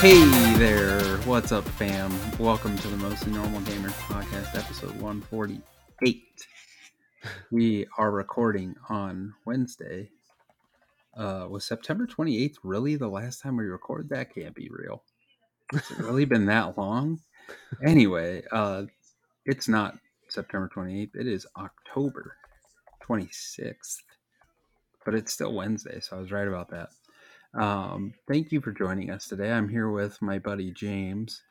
Hey there, what's up, fam? Welcome to the Mostly Normal Gamers Podcast, episode 148. We are recording on Wednesday. Uh, was September 28th really the last time we recorded? That can't be real. Has it really been that long? Anyway, uh, it's not September 28th, it is October 26th, but it's still Wednesday, so I was right about that. Um, thank you for joining us today. I'm here with my buddy James.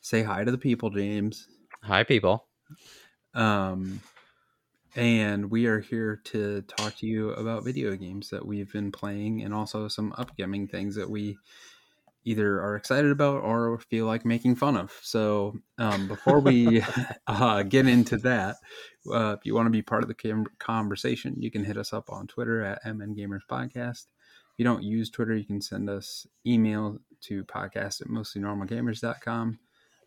Say hi to the people, James. Hi, people. Um, and we are here to talk to you about video games that we've been playing and also some upcoming things that we either are excited about or feel like making fun of. So, um, before we uh, get into that, uh, if you want to be part of the cam- conversation, you can hit us up on Twitter at MN Gamers Podcast. You don't use Twitter, you can send us email to podcast at mostlynormalgamers.com.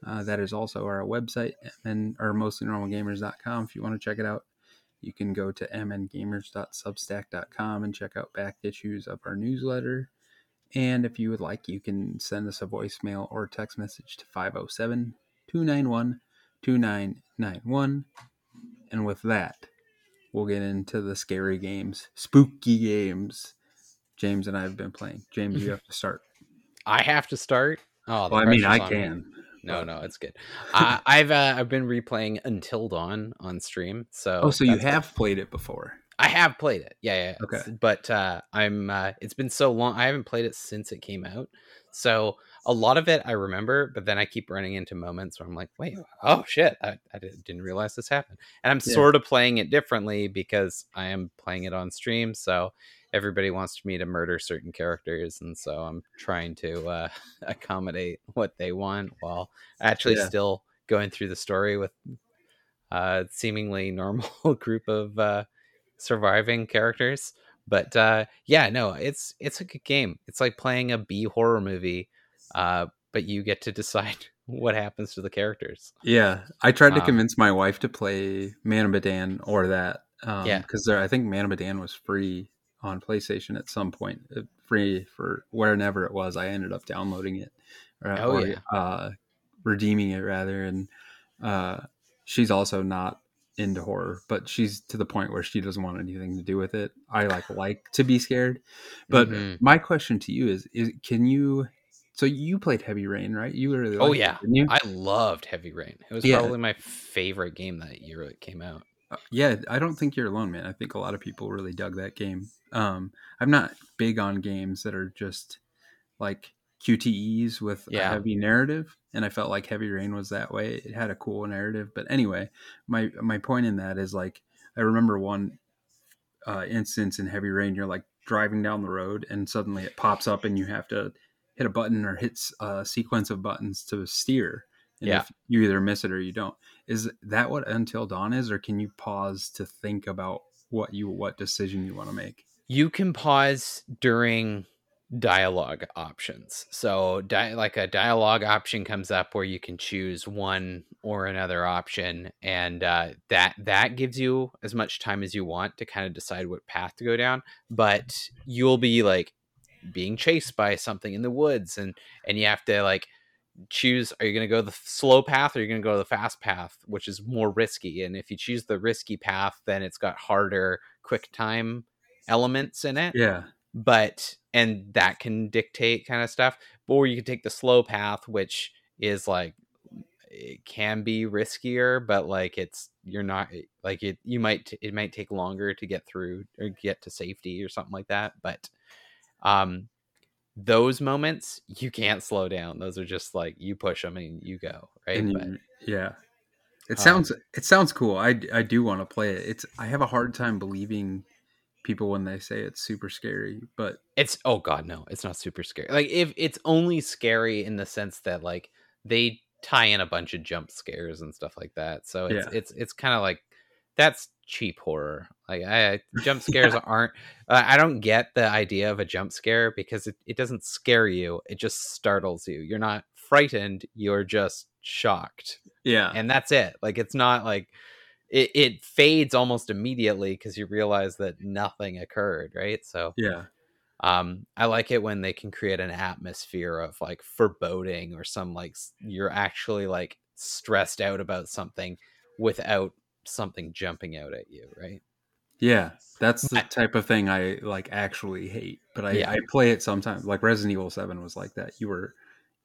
Uh, that is also our website, and or mostlynormalgamers.com. If you want to check it out, you can go to mngamers.substack.com and check out back issues of our newsletter. And if you would like, you can send us a voicemail or text message to 507 291 2991. And with that, we'll get into the scary games, spooky games James and I have been playing. James, you have to start. I have to start. Oh, well, I mean, I can. Me. No, no, it's good. uh, I've uh, I've been replaying Until Dawn on stream. So oh, so you have good. played it before? I have played it. Yeah, yeah. Okay. But uh, I'm. Uh, it's been so long. I haven't played it since it came out. So a lot of it I remember, but then I keep running into moments where I'm like, wait, oh shit, I, I didn't realize this happened. And I'm yeah. sort of playing it differently because I am playing it on stream. So everybody wants me to murder certain characters and so i'm trying to uh, accommodate what they want while actually yeah. still going through the story with a seemingly normal group of uh, surviving characters. But uh, yeah no it's it's a good game. It's like playing a b horror movie uh, but you get to decide what happens to the characters. Yeah i tried to um, convince my wife to play man of medan or that um, yeah because i think man of medan was free on PlayStation at some point, uh, free for wherever it was. I ended up downloading it, or, oh, or yeah. uh, redeeming it rather. And uh, she's also not into horror, but she's to the point where she doesn't want anything to do with it. I like like to be scared, but mm-hmm. my question to you is: is can you? So you played Heavy Rain, right? You really oh yeah, it, I loved Heavy Rain. It was yeah. probably my favorite game that year it came out. Uh, yeah, I don't think you're alone, man. I think a lot of people really dug that game. Um, I'm not big on games that are just like QTEs with yeah. a heavy narrative, and I felt like Heavy Rain was that way. It had a cool narrative, but anyway, my my point in that is like I remember one uh, instance in Heavy Rain. You're like driving down the road, and suddenly it pops up, and you have to hit a button or hits a sequence of buttons to steer. And yeah. you either miss it or you don't. Is that what Until Dawn is, or can you pause to think about what you what decision you want to make? you can pause during dialogue options. So, di- like a dialogue option comes up where you can choose one or another option, and uh, that that gives you as much time as you want to kind of decide what path to go down. But you'll be like being chased by something in the woods, and and you have to like choose are you going to go the slow path or are you going to go the fast path which is more risky and if you choose the risky path then it's got harder quick time elements in it. Yeah. But and that can dictate kind of stuff. Or you can take the slow path, which is like it can be riskier, but like it's you're not like it. You might it might take longer to get through or get to safety or something like that. But um, those moments you can't slow down. Those are just like you push them and you go right. You, but, yeah, it sounds um, it sounds cool. I I do want to play it. It's I have a hard time believing people when they say it's super scary, but it's oh god no, it's not super scary. Like if it's only scary in the sense that like they tie in a bunch of jump scares and stuff like that. So it's yeah. it's it's kind of like that's cheap horror. Like I, jump scares aren't. Uh, I don't get the idea of a jump scare because it, it doesn't scare you. It just startles you. You're not frightened. You're just shocked. Yeah, and that's it. Like it's not like it, it fades almost immediately because you realize that nothing occurred, right? So yeah. Um, I like it when they can create an atmosphere of like foreboding or some like you're actually like stressed out about something without something jumping out at you, right? Yeah, that's the type of thing I like actually hate. But I, Yeah. I play it sometimes. Like Resident Evil Seven was like that. You were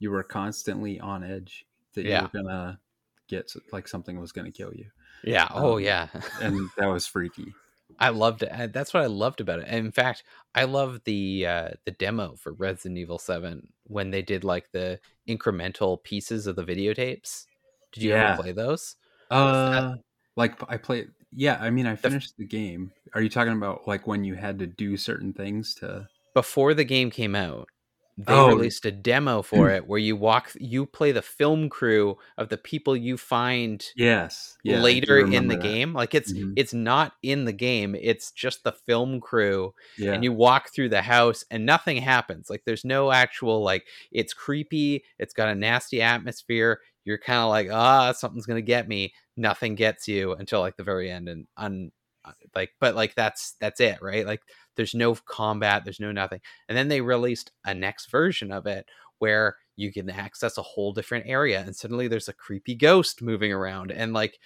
you were constantly on edge that you Yeah. were gonna get like something was gonna kill you, Yeah. Oh Um, yeah. and that was freaky. I loved it. That's what I loved about it. And in fact, I love the uh, the demo for Resident Evil Seven when they did like the incremental pieces of the videotapes. Did you Yeah. ever play those? Uh, like I play Yeah, I mean, I finished the game. Are you talking about like when you had to do certain things to? Before the game came out, they Oh. released a demo for it where you walk, you play the film crew of the people you find Yes. Yeah, later in the that. game. Like it's Mhm. it's not in the game. It's just the film crew Yeah. and you walk through the house and nothing happens like there's no actual like it's creepy it's got a nasty atmosphere you're kind of like ah something's gonna get me. Nothing gets you until like the very end and un uh, like but like that's that's it right? Like there's no combat there's no nothing. And then they released a next version of it where you can access a whole different area and suddenly there's a creepy ghost moving around and like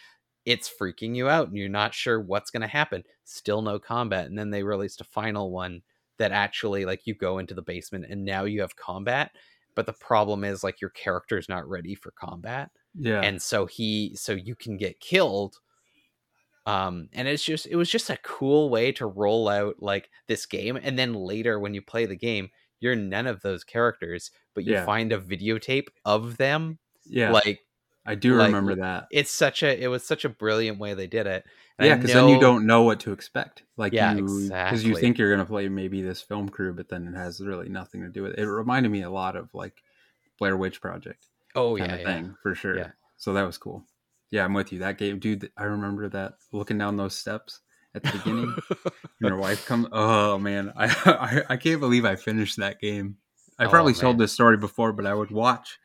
it's freaking you out and you're not sure what's going to happen. Still no combat and then they released a final one that actually like you go into the basement and now you have combat but the problem is like your character is not ready for combat yeah. and so he so you can get killed um and it's just it was just a cool way to roll out like this game and then later when you play the game you're none of those characters but you Yeah. find a videotape of them yeah. like I do like, remember that. it's such a it was such a brilliant way they did it And Yeah, because then you don't know what to expect. Like Yeah, you, because you think you're gonna play maybe this film crew, but then it has really nothing to do with it. It reminded me a lot of like Blair Witch Project oh yeah, thing for sure. Yeah. So that was cool. Yeah, I'm with you. That game, dude. I remember that looking down those steps at the beginning. and your wife comes. Oh man, I, I I can't believe I finished that game. I Oh, probably told this story before, but I would watch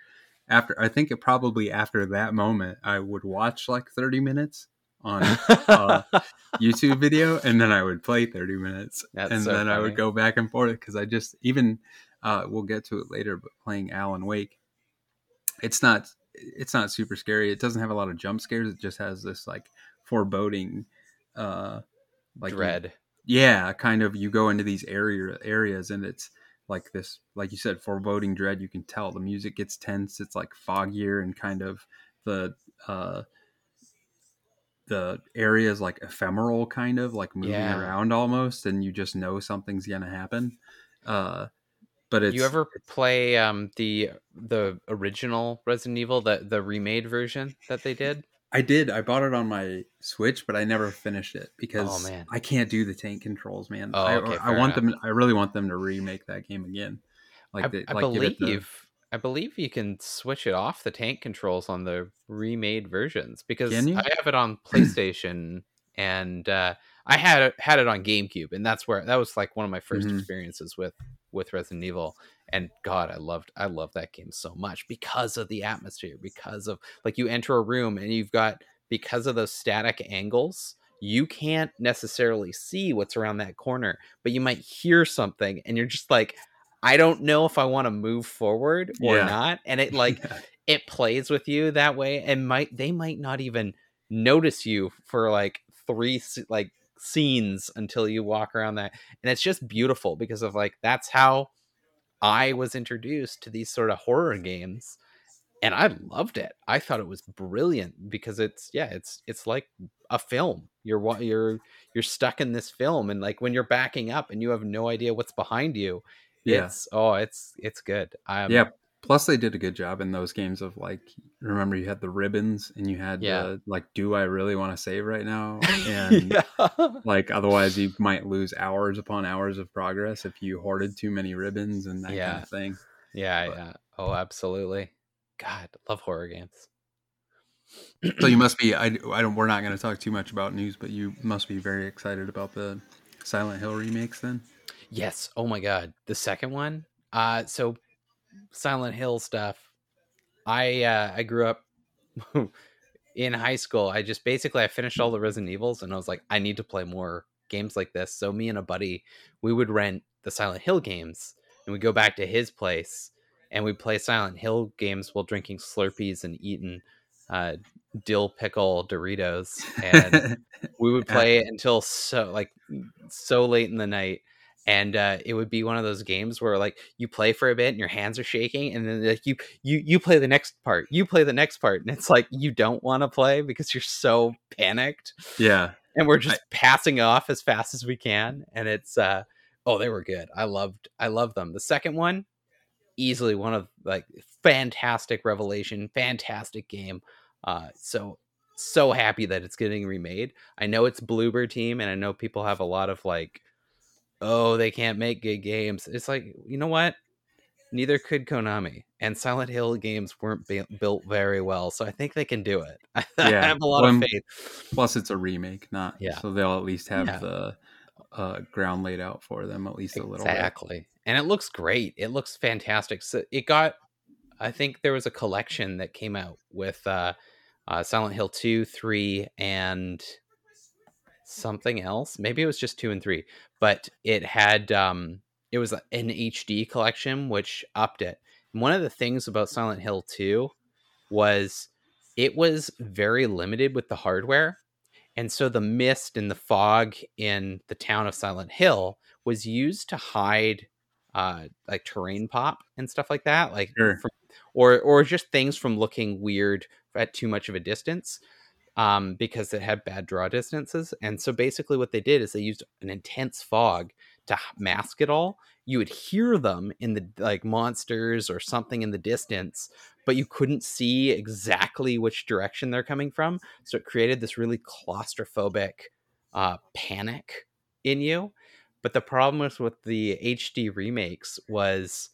after. I think it probably after that moment, I would watch like 30 minutes on uh, YouTube video, and then I would play 30 minutes, That's and so then I would go back and forth because I just even uh, we'll get to it later, but playing Alan Wake, it's not it's not super scary. It doesn't have a lot of jump scares. It just has this like foreboding, uh, like dread yeah, kind of. You go into these area areas, and it's like this, like you said, foreboding dread. You can tell the music gets tense. It's like foggier and kind of the uh, the area is like ephemeral, kind of like moving Yeah. around almost, and you just know something's gonna happen. Uh, but it's you ever play um the the original Resident Evil, the the remade version that they did? I did. I bought it on my Switch, but I never finished it because Oh, man. I can't do the tank controls, man. Oh, I, okay, I fair want enough. them. I really want them to remake that game again. Like, I, they, I like believe the- I believe you can switch it off the tank controls on the remade versions because I have it on PlayStation and uh, I had it had it on GameCube and that's where that was like one of my 1st Mhm. experiences with with Resident Evil and God I loved I love that game so much because of the atmosphere because of like you enter a room and you've got because of those static angles you can't necessarily see what's around that corner but you might hear something and you're just like I don't know if I want to move forward or Yeah. not. And it like it plays with you that way and might they might not even notice you for like three like scenes until you walk around that. And it's just beautiful because of like that's how I was introduced to these sort of horror games. And I loved it. I thought it was brilliant because it's yeah, it's it's like a film. You're you're you're stuck in this film and like when you're backing up and you have no idea what's behind you, yeah, it's oh it's it's good um yeah. Plus, they did a good job in those games of like. Remember, you had the ribbons, and you had Yeah. the like. Do I really want to save right now? And yeah. like, otherwise, you might lose hours upon hours of progress if you hoarded too many ribbons and that kind of thing. yeah But- yeah oh absolutely god love horror games So you must be. I, I don't. We're not going to talk too much about news, but you must be very excited about the Silent Hill remakes. Then. yes oh my god the second one uh so silent hill stuff i uh i grew up in high school i just basically i finished all the resident evils and i was like i need to play more games like this so me and a buddy we would rent the Silent Hill games, and we go back to his place and we play Silent Hill games while drinking Slurpees and eating uh, dill pickle Doritos, and we would play it until so like so late in the night. And uh, it would be one of those games where like you play for a bit and your hands are shaking, and then like you you you play the next part, you play the next part, and it's like you don't want to play because you're so panicked. Yeah, and we're just I, passing off as fast as we can, and it's uh oh they were good. I loved I loved them. The second one, easily one of like fantastic revelation, fantastic game. Uh, so so happy that it's getting remade. I know it's Bloober Team, and I know people have a lot of like, oh, they can't make good games. It's like you know what? Neither could Konami, and Silent Hill games weren't b- built very well, so I think they can do it. I Yeah, have a lot well, of faith. plus it's a remake, not Yeah. So they'll at least have Yeah. the uh, ground laid out for them at least a little bit. Exactly. And it looks great. It looks fantastic. So it got I think there was a collection that came out with uh, uh Silent Hill 2, 3 and something else. Maybe it was just 2 and 3, but it had um it was an HD collection which upped it. And one of the things about Silent Hill 2 was it was very limited with the hardware. And so the mist and the fog in the town of Silent Hill was used to hide uh like terrain pop and stuff like that like Sure. from, or or just things from looking weird at too much of a distance um because it had bad draw distances and so basically what they did is they used an intense fog to mask it all. You would hear them in the like monsters or something in the distance but you couldn't see exactly which direction they're coming from so it created this really claustrophobic uh panic in you. But the problem was with the HD remakes was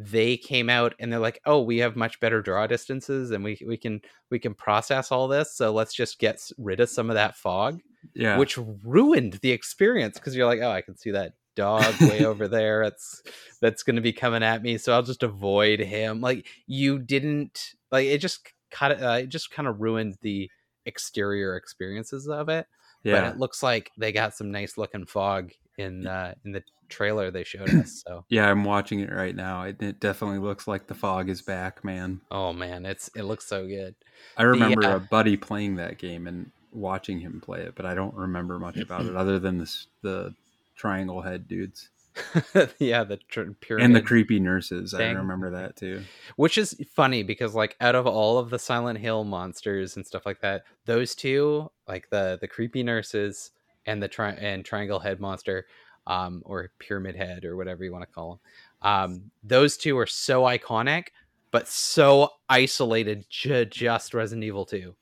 they came out and they're like, "Oh, we have much better draw distances and we we can we can process all this, so let's just get rid of some of that fog." Yeah, Which ruined the experience because you're like, "Oh, I can see that dog way over there. That's that's going to be coming at me, so I'll just avoid him." Like you didn't like it just cut it, uh, it just kind of ruined the exterior experiences of it but yeah, it looks like they got some nice looking fog in uh in the trailer they showed us so yeah. I'm watching it right now. It, it definitely looks like the fog is back, man. oh man it's it looks so good I remember uh, a buddy playing that game and watching him play it, but I don't remember much about it other than this the triangle head dudes yeah the tr- pyramid and the creepy nurses. I remember that too. which is funny because like out of all of the silent hill monsters and stuff like that those two like the the creepy nurses and the tri- and triangle head monster um or pyramid head or whatever you want to call them um those two are so iconic but so isolated to just resident evil 2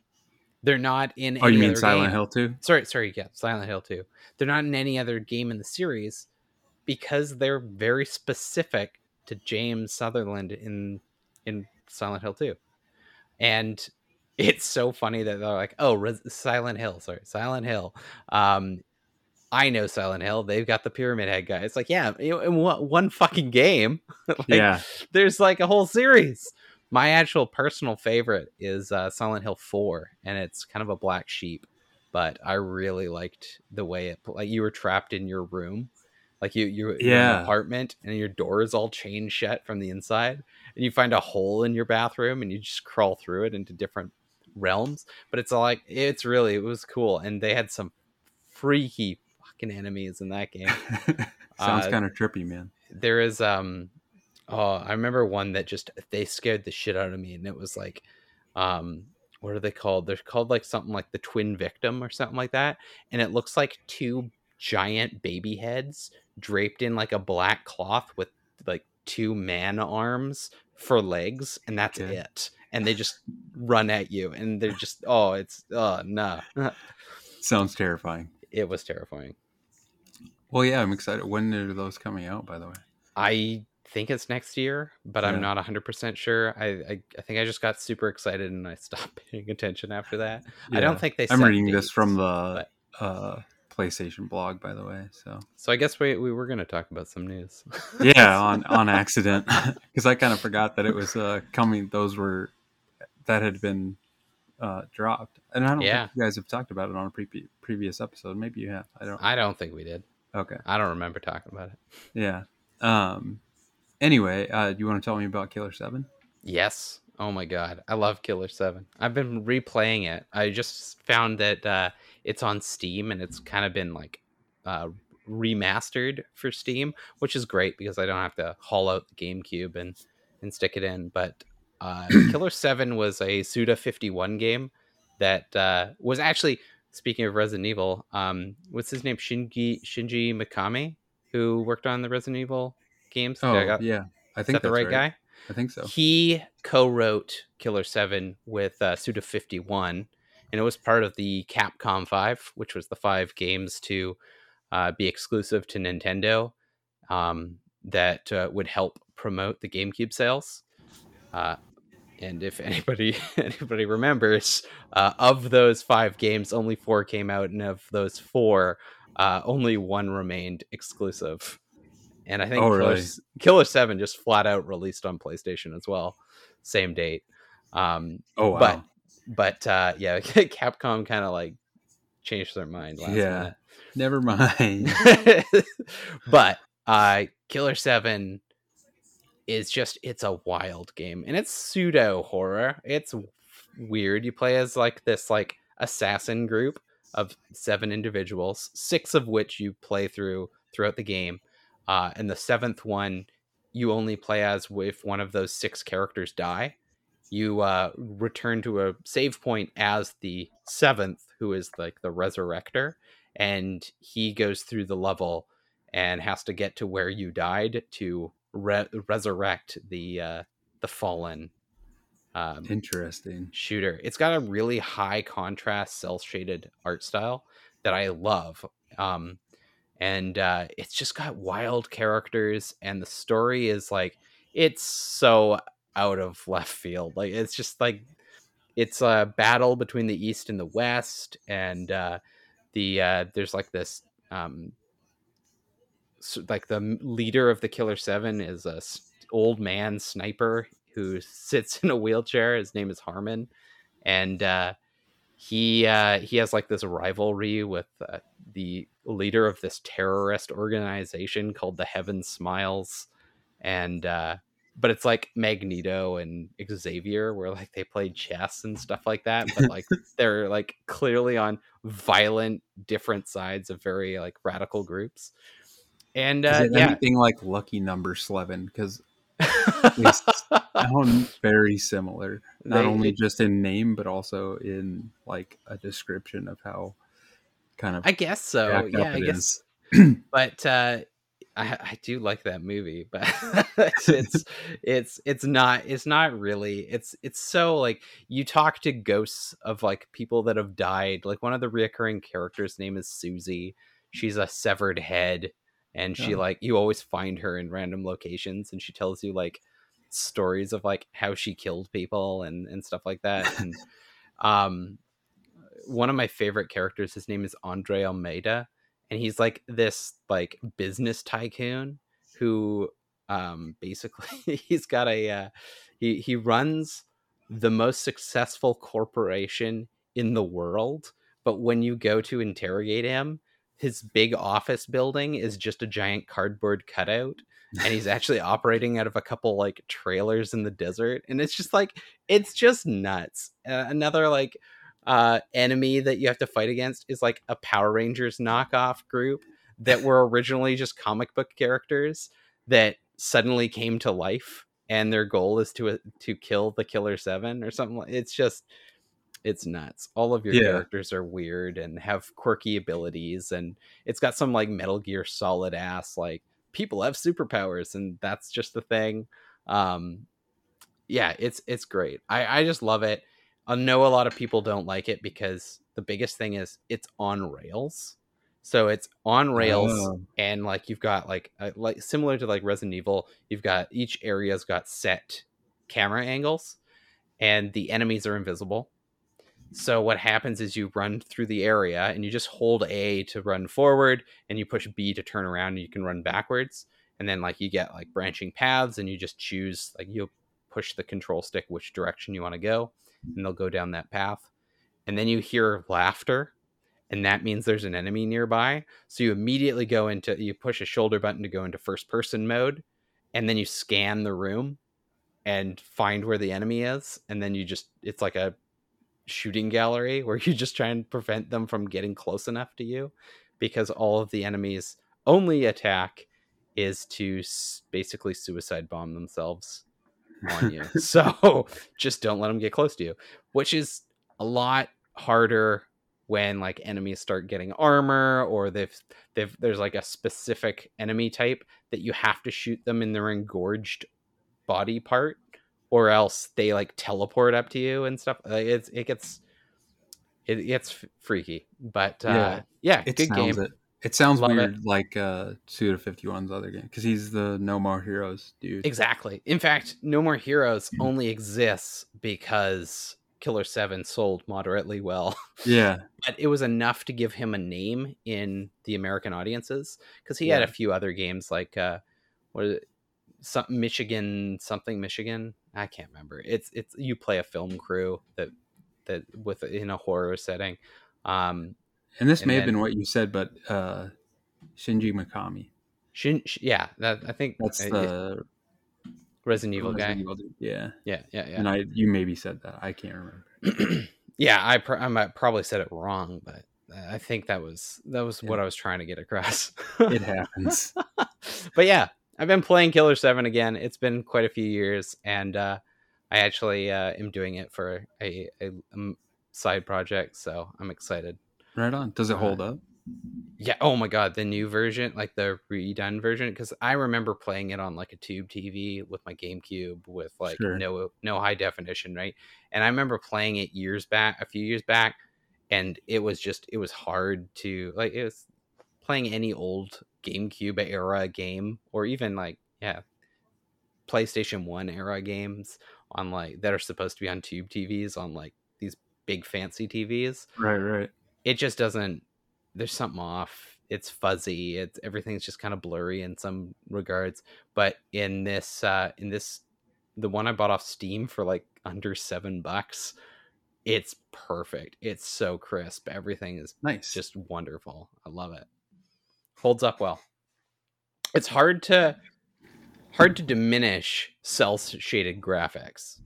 they're not in Oh, any you mean other Silent game. Hill too? sorry sorry yeah silent hill 2 they're not in any other game in the series because they're very specific to james sutherland in in silent hill 2 and it's so funny that they're like oh Res- silent hill sorry silent hill um i know silent hill they've got the pyramid head guy it's like yeah in one, one fucking game like, yeah, there's like a whole series. My actual personal favorite is uh, Silent Hill 4, and it's kind of a black sheep, but I really liked the way it like you were trapped in your room, like you you you're in Yeah. an apartment, and your door is all chained shut from the inside, and you find a hole in your bathroom, and you just crawl through it into different realms. But it's like it's really it was cool, and they had some freaky fucking enemies in that game sounds Uh, kind of trippy, man. there is um oh i remember one that just they scared the shit out of me and it was like um what are they called they're called like something like the twin victim or something like that and it looks like two giant baby heads draped in like a black cloth with like two man arms for legs and that's Okay. it and they just run at you and they're just oh it's oh no Sounds terrifying. it was terrifying Well, yeah, I'm excited. When are those coming out? By the way. I think it's next year, but Yeah. I'm not 100% sure. I, I I think I just got super excited and I stopped paying attention after that. I don't think they I'm reading this from the but- uh, PlayStation blog, by the way. So So I guess we, we were going to talk about some news. yeah, on on accident because I kind of forgot that it was uh, coming. Those were that had been uh, dropped, and I don't Yeah. think you guys have talked about it on a pre- previous episode. Maybe you have. I don't. I don't think we did. Okay. I don't remember talking about it. Yeah. Um. Anyway, uh, do you want to tell me about Killer Seven? Yes. Oh my god, I love Killer Seven. I've been replaying it. I just found that uh, it's on Steam and it's kind of been like uh, remastered for Steam, which is great because I don't have to haul out the GameCube and and stick it in. But uh, Killer Seven was a Suda Fifty One game that uh, was actually speaking of Resident Evil. Um, what's his name? Shinji Shinji Mikami, who worked on the Resident Evil games. Did I Oh, got- yeah. I is think that the that's right, guy? I think so. He co-wrote Killer Seven with uh, Suda Fifty One, and it was part of the Capcom Five, which was the five games to uh, be exclusive to Nintendo um, that uh, would help promote the GameCube sales. Uh, and if anybody anybody remembers, uh, of those five games, only four came out, and of those four, uh, only one remained exclusive. And I think Oh, Killer, really? Killer Seven just flat out released on PlayStation as well, same date. Um, Oh wow. but but uh, yeah, Capcom kind of like changed their mind last Yeah. Never mind. but uh, Killer Seven is just it's a wild game and it's pseudo horror. It's weird. You play as like this like assassin group of seven individuals, six of which you play through throughout the game, uh, and the seventh one you only play as if one of those six characters die. You uh, return to a save point as the seventh, who is like the resurrector, and he goes through the level and has to get to where you died to re- resurrect the uh, the fallen um, Interesting. shooter. It's got a really high contrast, cell shaded art style that I love. Um, and uh, it's just got wild characters, and the story is like it's so out of left field. Like it's just like it's a battle between the east and the west, and uh, the uh, there's like this um, s- like the leader of the Killer Seven is a s- old man sniper who sits in a wheelchair. His name is Harman, and uh, he uh, he has like this rivalry with uh, the leader of this terrorist organization called the Heaven Smiles, and uh, but it's like Magneto and Xavier, where like they play chess and stuff like that, but like they're like clearly on violent, different sides of very like radical groups. And uh, yeah, anything like Lucky Number Slevin? Because very similar. Not They- only just in name, but also in like a description of how kind of I guess so. Yeah, I guess. But uh, I, I do like that movie, but it's it's it's not it's not really it's it's so like you talk to ghosts of like people that have died. Like one of the reoccurring characters' name is Susie. She's a severed head, and she Oh. like you always find her in random locations, and she tells you like stories of like how she killed people and and stuff like that. And um, one of my favorite characters, his name is Andrei Ulmeyda, and he's like this like business tycoon who um basically he's got a uh, he he runs the most successful corporation in the world but when you go to interrogate him his big office building is just a giant cardboard cutout and he's actually operating out of a couple like trailers in the desert and it's just like it's just nuts. Uh, another like uh enemy that you have to fight against is like a power rangers knockoff group that were originally just comic book characters that suddenly came to life and their goal is to uh, to kill the killer 7 or something it's just it's nuts. All of your Yeah. characters are weird and have quirky abilities and it's got some like metal gear solid ass like people have superpowers and that's just the thing. Um yeah it's it's great. I i just love it i know a lot of people don't like it because the biggest thing is it's on rails so it's on rails Oh. and like you've got like uh, like similar to like resident evil you've got each area's got set camera angles and the enemies are invisible so what happens is you run through the area and you just hold A to run forward and you push B to turn around and you can run backwards. And then like you get like branching paths and you just choose like you'll push the control stick which direction you want to go and they'll go down that path. And then you hear laughter and that means there's an enemy nearby. So you immediately go into you push a shoulder button to go into first person mode, and then you scan the room and find where the enemy is, and then you just it's like a shooting gallery where you just try and prevent them from getting close enough to you because all of the enemies only attack is to basically suicide bomb themselves on you. so just don't let them get close to you, which is a lot harder when like enemies start getting armor or they've they've there's like a specific enemy type that you have to shoot them in their engorged body part or else they like teleport up to you and stuff. Like it's it gets it gets f- freaky, but uh, yeah, Yeah, good game. it. It sounds Love weird, like uh, Suda 51's other game, because he's the No More Heroes dude. Exactly. In fact, No More Heroes only exists because Killer 7 sold moderately well. Yeah, But it was enough to give him a name in the American audiences because he had a few other games like uh what is it? Some Michigan something Michigan. I can't remember. It's it's you play a film crew that that with in a horror setting. Um and this And may have been what you said, but uh, Shinji Mikami. Shin, Sh- yeah, that I think That's uh, the Resident Evil Resident guy. Evil. Yeah. Yeah, yeah, yeah. and I you maybe said that. I can't remember. yeah, I pr- I might probably said it wrong, but I think that was that was Yeah. what I was trying to get across. It happens. but yeah, I've been playing Killer Seven again. It's been quite a few years, and uh, I actually uh, am doing it for a, a, um, side project, so I'm excited. Right on. Does it hold uh, up? Yeah. Oh my god, the new version, like the redone version, because I remember playing it on like a tube TV with my GameCube with like Sure. no no high definition, right? And I remember playing it years back, a few years back, and it was just it was hard to like it was playing any old GameCube era game or even like yeah, PlayStation One era games on like that are supposed to be on tube TVs on like these big fancy TVs Right, right. It just doesn't there's something off. It's fuzzy. It's everything's just kind of blurry in some regards. But in this uh in this the one i bought off steam for like under seven bucks it's perfect. It's so crisp. Everything is Nice. just wonderful. I love it. Holds up well. It's hard to hard to diminish cell shaded graphics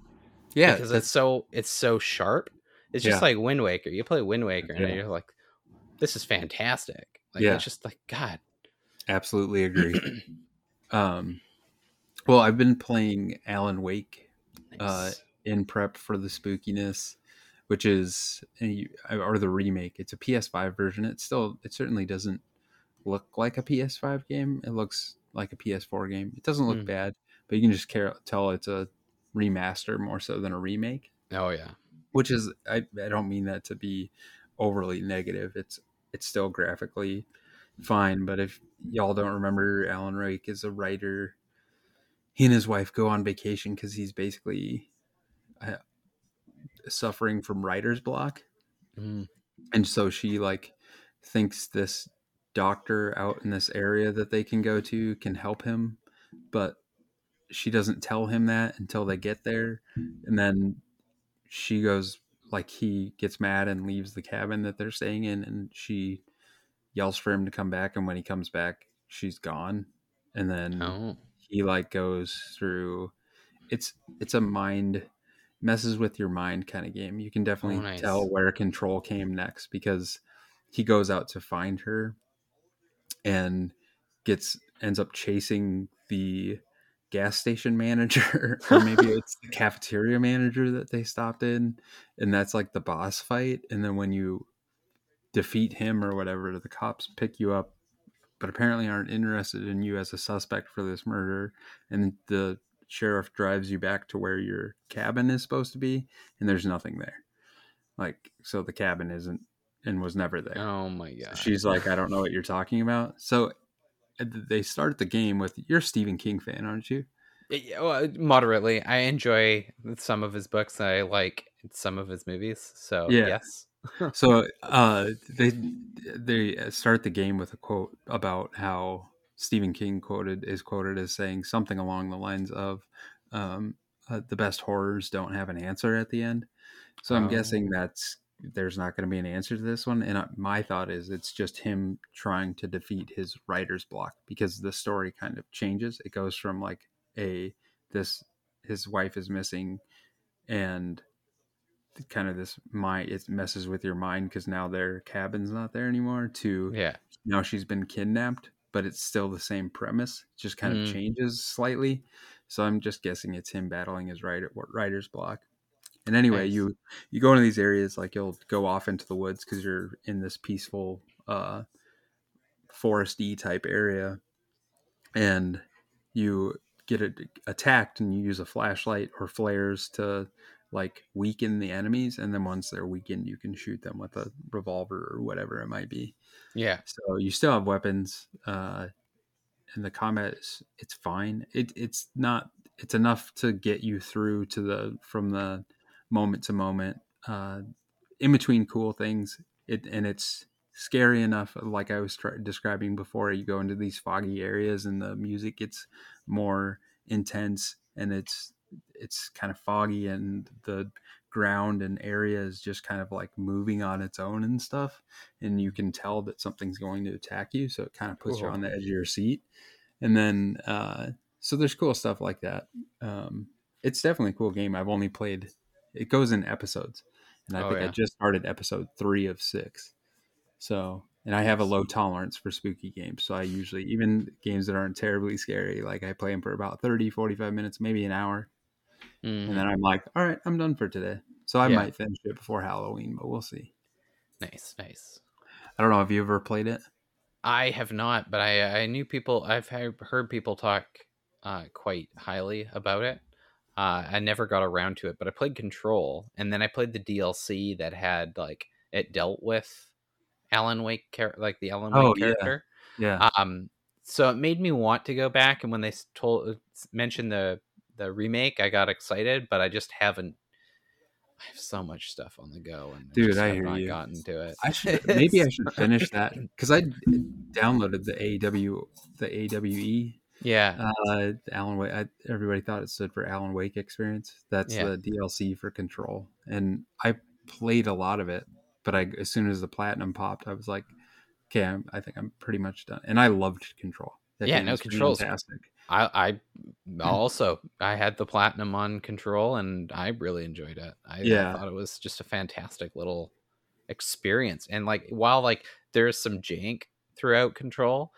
yeah, because it's so it's so sharp. It's just Yeah. like Wind Waker. You play Wind Waker and Yeah. you're like, this is fantastic. Like Yeah. it's just like God. absolutely agree. um, well, I've been playing Alan Wake Uh, in prep for the spookiness, which is or the remake. It's a PS5 version. It still it certainly doesn't look like a PS5 game. It looks like a PS4 game. It doesn't look Mm. bad, but you can just care, tell it's a remaster more so than a remake. oh yeah. Which is I, I don't mean that to be overly negative. It's it's still graphically fine, but if y'all don't remember, Alan Wake is a writer. He and his wife go on vacation because he's basically uh, suffering from writer's block, Mm. and so she like thinks this doctor out in this area that they can go to can help him, but she doesn't tell him that until they get there, and then she goes like he gets mad and leaves the cabin that they're staying in, and she yells for him to come back, and when he comes back, she's gone, and then Oh. he like goes through it's it's a mind messes with your mind kind of game you can oh, definitely Oh, nice. tell where control came next because he goes out to find her and gets ends up chasing the gas station manager or maybe it's the cafeteria manager that they stopped in and that's like the boss fight and then when you defeat him or whatever the cops pick you up but apparently aren't interested in you as a suspect for this murder and the sheriff drives you back to where your cabin is supposed to be and there's nothing there. Like so the cabin isn't and was never there. Oh my So god. she's like i don't know what you're talking about. So they start the game with you're a stephen king fan aren't you Yeah, well, moderately. I enjoy some of his books. I like some of his movies. So Yeah. yes. so uh they they start the game with a quote about how stephen king quoted is quoted as saying something along the lines of um uh, the best horrors don't have an answer at the end so i'm Oh. guessing that's there's not going to be an answer to this one. And my thought is it's just him trying to defeat his writer's block because the story kind of changes. It goes from like a this his wife is missing and kind of this my it messes with your mind because now their cabin's not there anymore to Yeah. now she's been kidnapped but it's still the same premise just kind Mm. of changes slightly so i'm just guessing it's him battling his writer writer's block and anyway Nice. you you go into these areas like you'll go off into the woods because you're in this peaceful uh foresty type area and you get a, attacked and you use a flashlight or flares to like weaken the enemies and then once they're weakened you can shoot them with a revolver or whatever it might be Yeah. so you still have weapons uh and the combat is it's fine it it's not it's enough to get you through to the from the moment to moment uh in between cool things it and it's scary enough like i was try- describing before you go into these foggy areas and the music gets more intense and it's it's kind of foggy and the ground and area is just kind of like moving on its own and stuff and you can tell that something's going to attack you so it kind of puts you on the edge of your seat. And then uh so there's cool stuff like that. Um it's definitely a cool game. I've only played it goes in episodes and i Oh, think i just started episode three of six so and i have a low tolerance for spooky games so i usually even games that aren't terribly scary like i play them for about 30 45 minutes maybe an hour Mhm. and then i'm like all right i'm done for today so i Yeah. might finish it before halloween but we'll see Nice, nice. i don't know have you ever played it I have not, but I I knew people. I've heard, heard people talk uh, quite highly about it. Uh, I never got around to it, but I played Control, and then I played the DLC that had like it dealt with Alan Wake, char- like the Alan Wake Oh, character. yeah Um, so it made me want to go back, and when they told uh, mentioned the the remake, I got excited, but I just haven't. I have so much stuff on the go, and Dude, I have hear not you. gotten to it. I should maybe I should finish that because I downloaded the AW the AWE Yeah, uh, Alan Wake. I, everybody thought it stood for Alan Wake Experience. That's Yeah. the DLC for Control, and I played a lot of it. But I, as soon as the platinum popped, I was like, okay, I'm, I think I'm pretty much done. And I loved Control. That Yeah, no, Control's- fantastic. I, I also I had the platinum on control and I really enjoyed it. I, I thought it was just a fantastic little experience. And like while like there's some jank throughout control,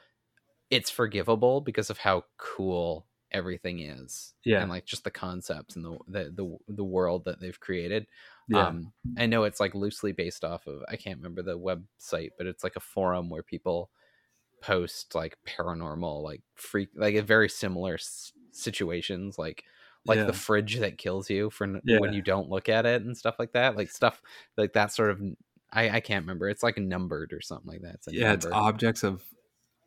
it's forgivable because of how cool everything is. Yeah. And like just the concepts and the the the, the world that they've created. Yeah, Um I know it's like loosely based off of I can't remember the website, but it's like a forum where people post like paranormal like freak like very similar s- situations like like Yeah. the fridge that kills you for n- Yeah. when you don't look at it and stuff like that like stuff like that sort of I, I can't remember it's like numbered or something like that it's yeah, it's objects of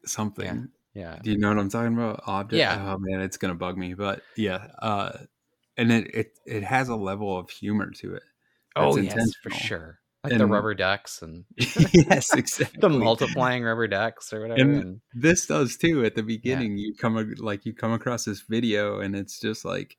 something. Yeah Do you know what I'm talking about? Object. Yeah. Oh man, it's gonna bug me, but yeah. Uh, and it it it has a level of humor to it. oh yes for sure like the rubber ducks and yes, exactly. the multiplying rubber ducks or whatever And- and, this does too at the beginning you come like you come across this video and it's just like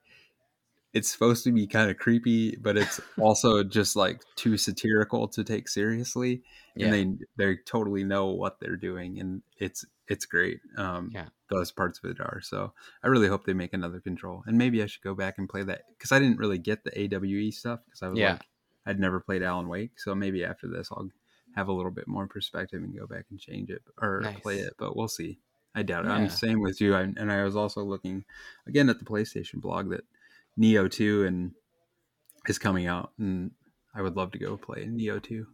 it's supposed to be kind of creepy but it's also just like too satirical to take seriously yeah and they they totally know what they're doing and it's it's great um Yeah. those parts of it are so i really hope they make another control and maybe i should go back and play that because i didn't really get the awe stuff because i was Yeah. like i'd never played alan wake so maybe after this i'll have a little bit more perspective and go back and change it or play it but we'll see i doubt it Yeah. i'm the same with you I, and i was also looking again at the playstation blog that Nioh 2 and is coming out and i would love to go play Nioh 2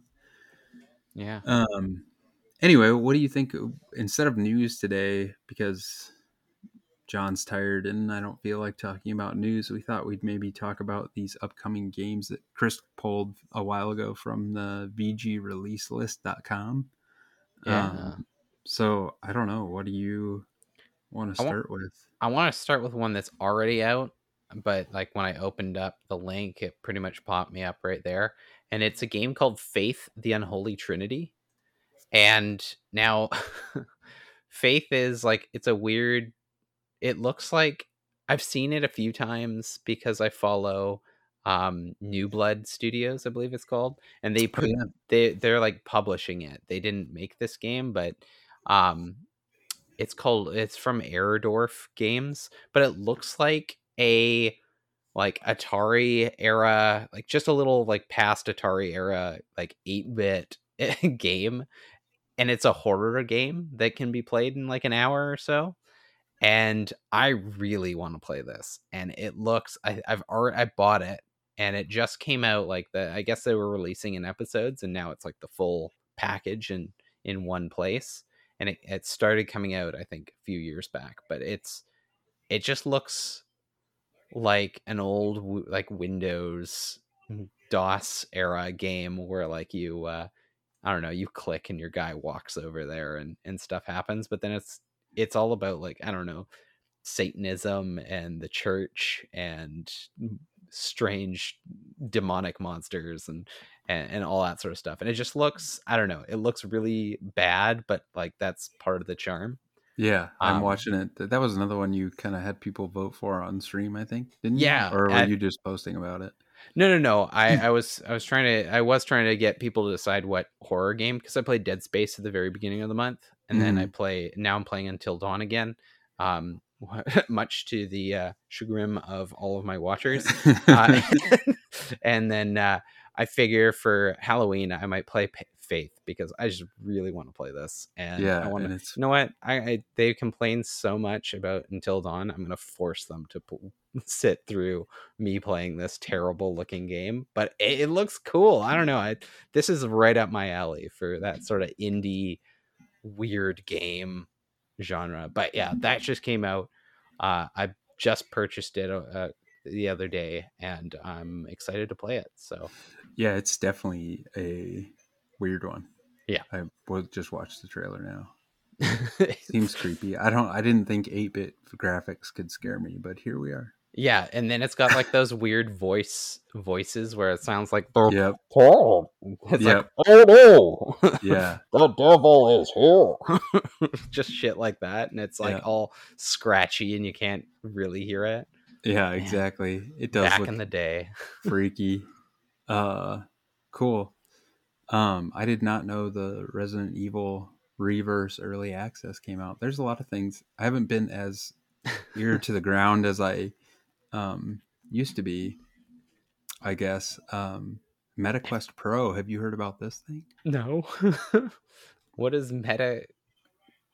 yeah um. Anyway, what do you think? Instead of news today, because John's tired and I don't feel like talking about news, we thought we'd maybe talk about these upcoming games that Chris pulled a while ago from the VGReleaseList.com. Yeah. Um, so I don't know. What do you want to I wa- start with? I want to start with one that's already out, but like when I opened up the link, it pretty much popped me up right there. And it's a game called Faith the Unholy Trinity. And now Faith is like, it's a weird, it looks like I've seen it a few times because I follow um New Blood Studios, I believe it's called, and they Oh, put yeah. they they're like publishing it. They didn't make this game, but um it's called it's from Airdorf Games, but it looks like a like Atari era, like just a little like past Atari era, like 8-bit game. And it's a horror game that can be played in like an hour or so. And I really want to play this. And it looks I, I've already I bought it and it just came out like the I guess they were releasing in episodes and now it's like the full package in in one place. And it, it started coming out, I think, a few years back, but it's it just looks like an old like Windows DOS era game where like you uh I don't know, you click and your guy walks over there and and stuff happens, but then it's it's all about like I don't know, satanism and the church and strange demonic monsters and and, and all that sort of stuff. And it just looks I don't know, it looks really bad, but like that's part of the charm. Yeah, I'm Um, watching it. That was another one you kind of had people vote for on stream, I think, didn't you? Yeah, Or were at- you just posting about it? No, no, no. I, I was I was trying to I was trying to get people to decide what horror game because I played Dead Space at the very beginning of the month, and then I play now I'm playing Until Dawn again. Um, much to the uh, chagrin of all of my watchers. Uh, and then uh, I figure for Halloween I might play P- Faith because I just really want to play this, and yeah, I want to. You know what? I, I they complain so much about Until Dawn. I'm gonna force them to p- sit through me playing this terrible looking game, but it, it looks cool. I don't know. I this is right up my alley for that sort of indie weird game genre. But yeah, that just came out. Uh, I just purchased it uh, the other day, and I'm excited to play it. So yeah, it's definitely a weird one. Yeah. I will just watch the trailer now. Seems creepy. I don't. I didn't think 8-bit graphics could scare me, but here we are. yeah, and then it's got like those weird voice voices where it sounds like the Yep. it's Yep. like oh no, Yeah. the devil is here. Just shit like that, and it's like Yeah. all scratchy, and you can't really hear it. Yeah. Exactly. It does Back look in the day, freaky. Uh, cool. Um, I did not know the Resident Evil Reverse early access came out. There's a lot of things I haven't been as ear to the ground as I um used to be. I guess. Um, MetaQuest Pro. Have you heard about this thing? no. what is meta?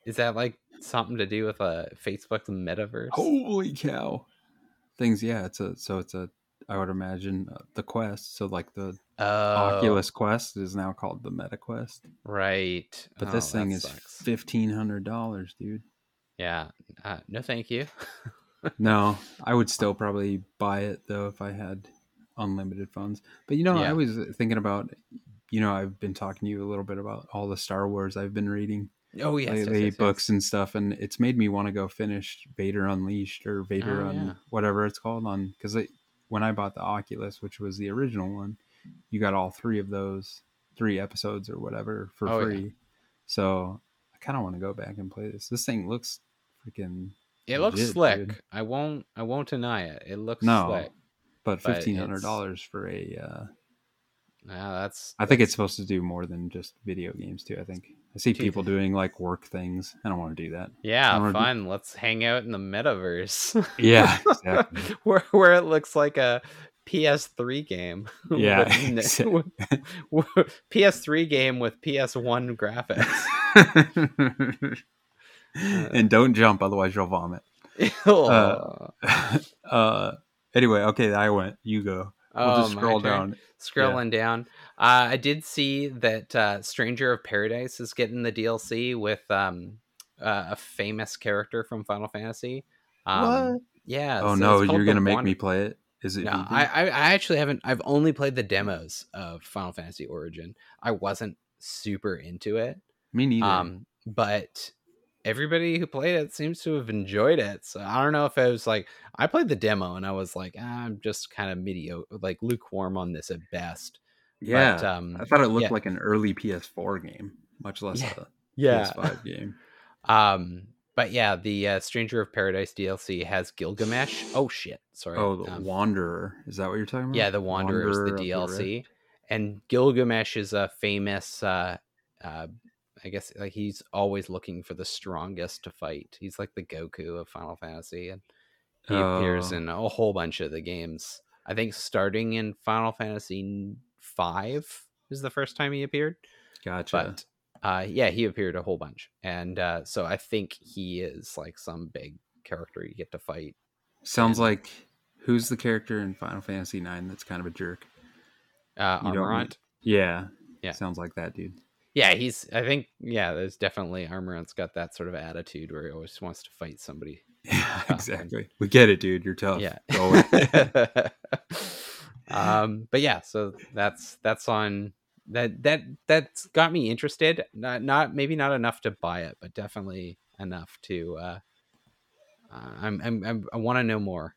Is that like something to do with a Facebook's metaverse? Holy cow! Things. Yeah. It's a. So it's a. I would imagine uh, the Quest. So like the Oh, Oculus Quest is now called the Meta Quest. right? But Oh, this thing is sucks. fifteen hundred dollars, dude. yeah. Uh, no, thank you. No, I would still probably buy it though if I had unlimited funds. But you know, Yeah. I was thinking about, you know, I've been talking to you a little bit about all the Star Wars I've been reading Oh yes, yes, lately, yes, yes. books and stuff, and it's made me want to go finish Vader Unleashed or Vader Oh, on yeah. whatever it's called on because when I bought the Oculus, which was the original one, you got all three of those three episodes or whatever for Oh, yeah. free. So I kind of want to go back and play this. This thing looks freaking It looks slick. dude. I won't. I won't deny it. It looks No, slick. but But fifteen hundred dollars for a. Uh, Yeah, that's. I think it's supposed to do more than just video games too. I think I see people doing like work things. I don't want to do that. Yeah, wanna do- fun. Let's hang out in the metaverse. Yeah, where where it looks like a PS3 game. Yeah, with with- PS3 game with PS1 graphics. and don't jump, otherwise you'll vomit. oh, uh, anyway, okay, I went. You go. We'll just scroll down. Scrolling down, uh, I did see that uh, Stranger of Paradise is getting the DLC with um, uh, a famous character from Final Fantasy. Um, What? Yeah. Oh so no, you're gonna make Wander- me play it. Is it? No, vegan? I, I I actually haven't. I've only played the demos of Final Fantasy Origin. I wasn't super into it. me neither. Um, but everybody who played it seems to have enjoyed it. So I don't know if it was like I played the demo and I was like, ah, I'm just kind of mediocre, like lukewarm on this at best. yeah, But, um, I thought it looked yeah. like an early PS4 game, much less Yeah. a yeah. PS5 game. Um, but yeah, the uh, Stranger of Paradise DLC has Gilgamesh. Oh shit! Sorry. Oh, the Um, Wanderer. Is that what you're talking about? yeah, the Wanderer is Wanderer the the DLC, Rift. and Gilgamesh is a famous. Uh, uh, I guess like he's always looking for the strongest to fight. He's like the Goku of Final Fantasy, and he appears Oh. in a whole bunch of the games. I think starting in Final Fantasy five is the first time he appeared. Gotcha. But uh, yeah, he appeared a whole bunch, and uh, so I think he is like some big character you get to fight. Sounds and- like who's the character in Final Fantasy IX that's kind of a jerk? Uh, Amarant, Yeah. Yeah. Sounds like that dude. yeah, he's. I think yeah, there's definitely Amarant's got that sort of attitude where he always wants to fight somebody. Yeah, and- exactly. We get it, dude. You're tough. Yeah. Um, but yeah, so that's that's on that that that's got me interested. Not not maybe not enough to buy it, but definitely enough to. uh uh, I'm, I'm, I'm I want to know more.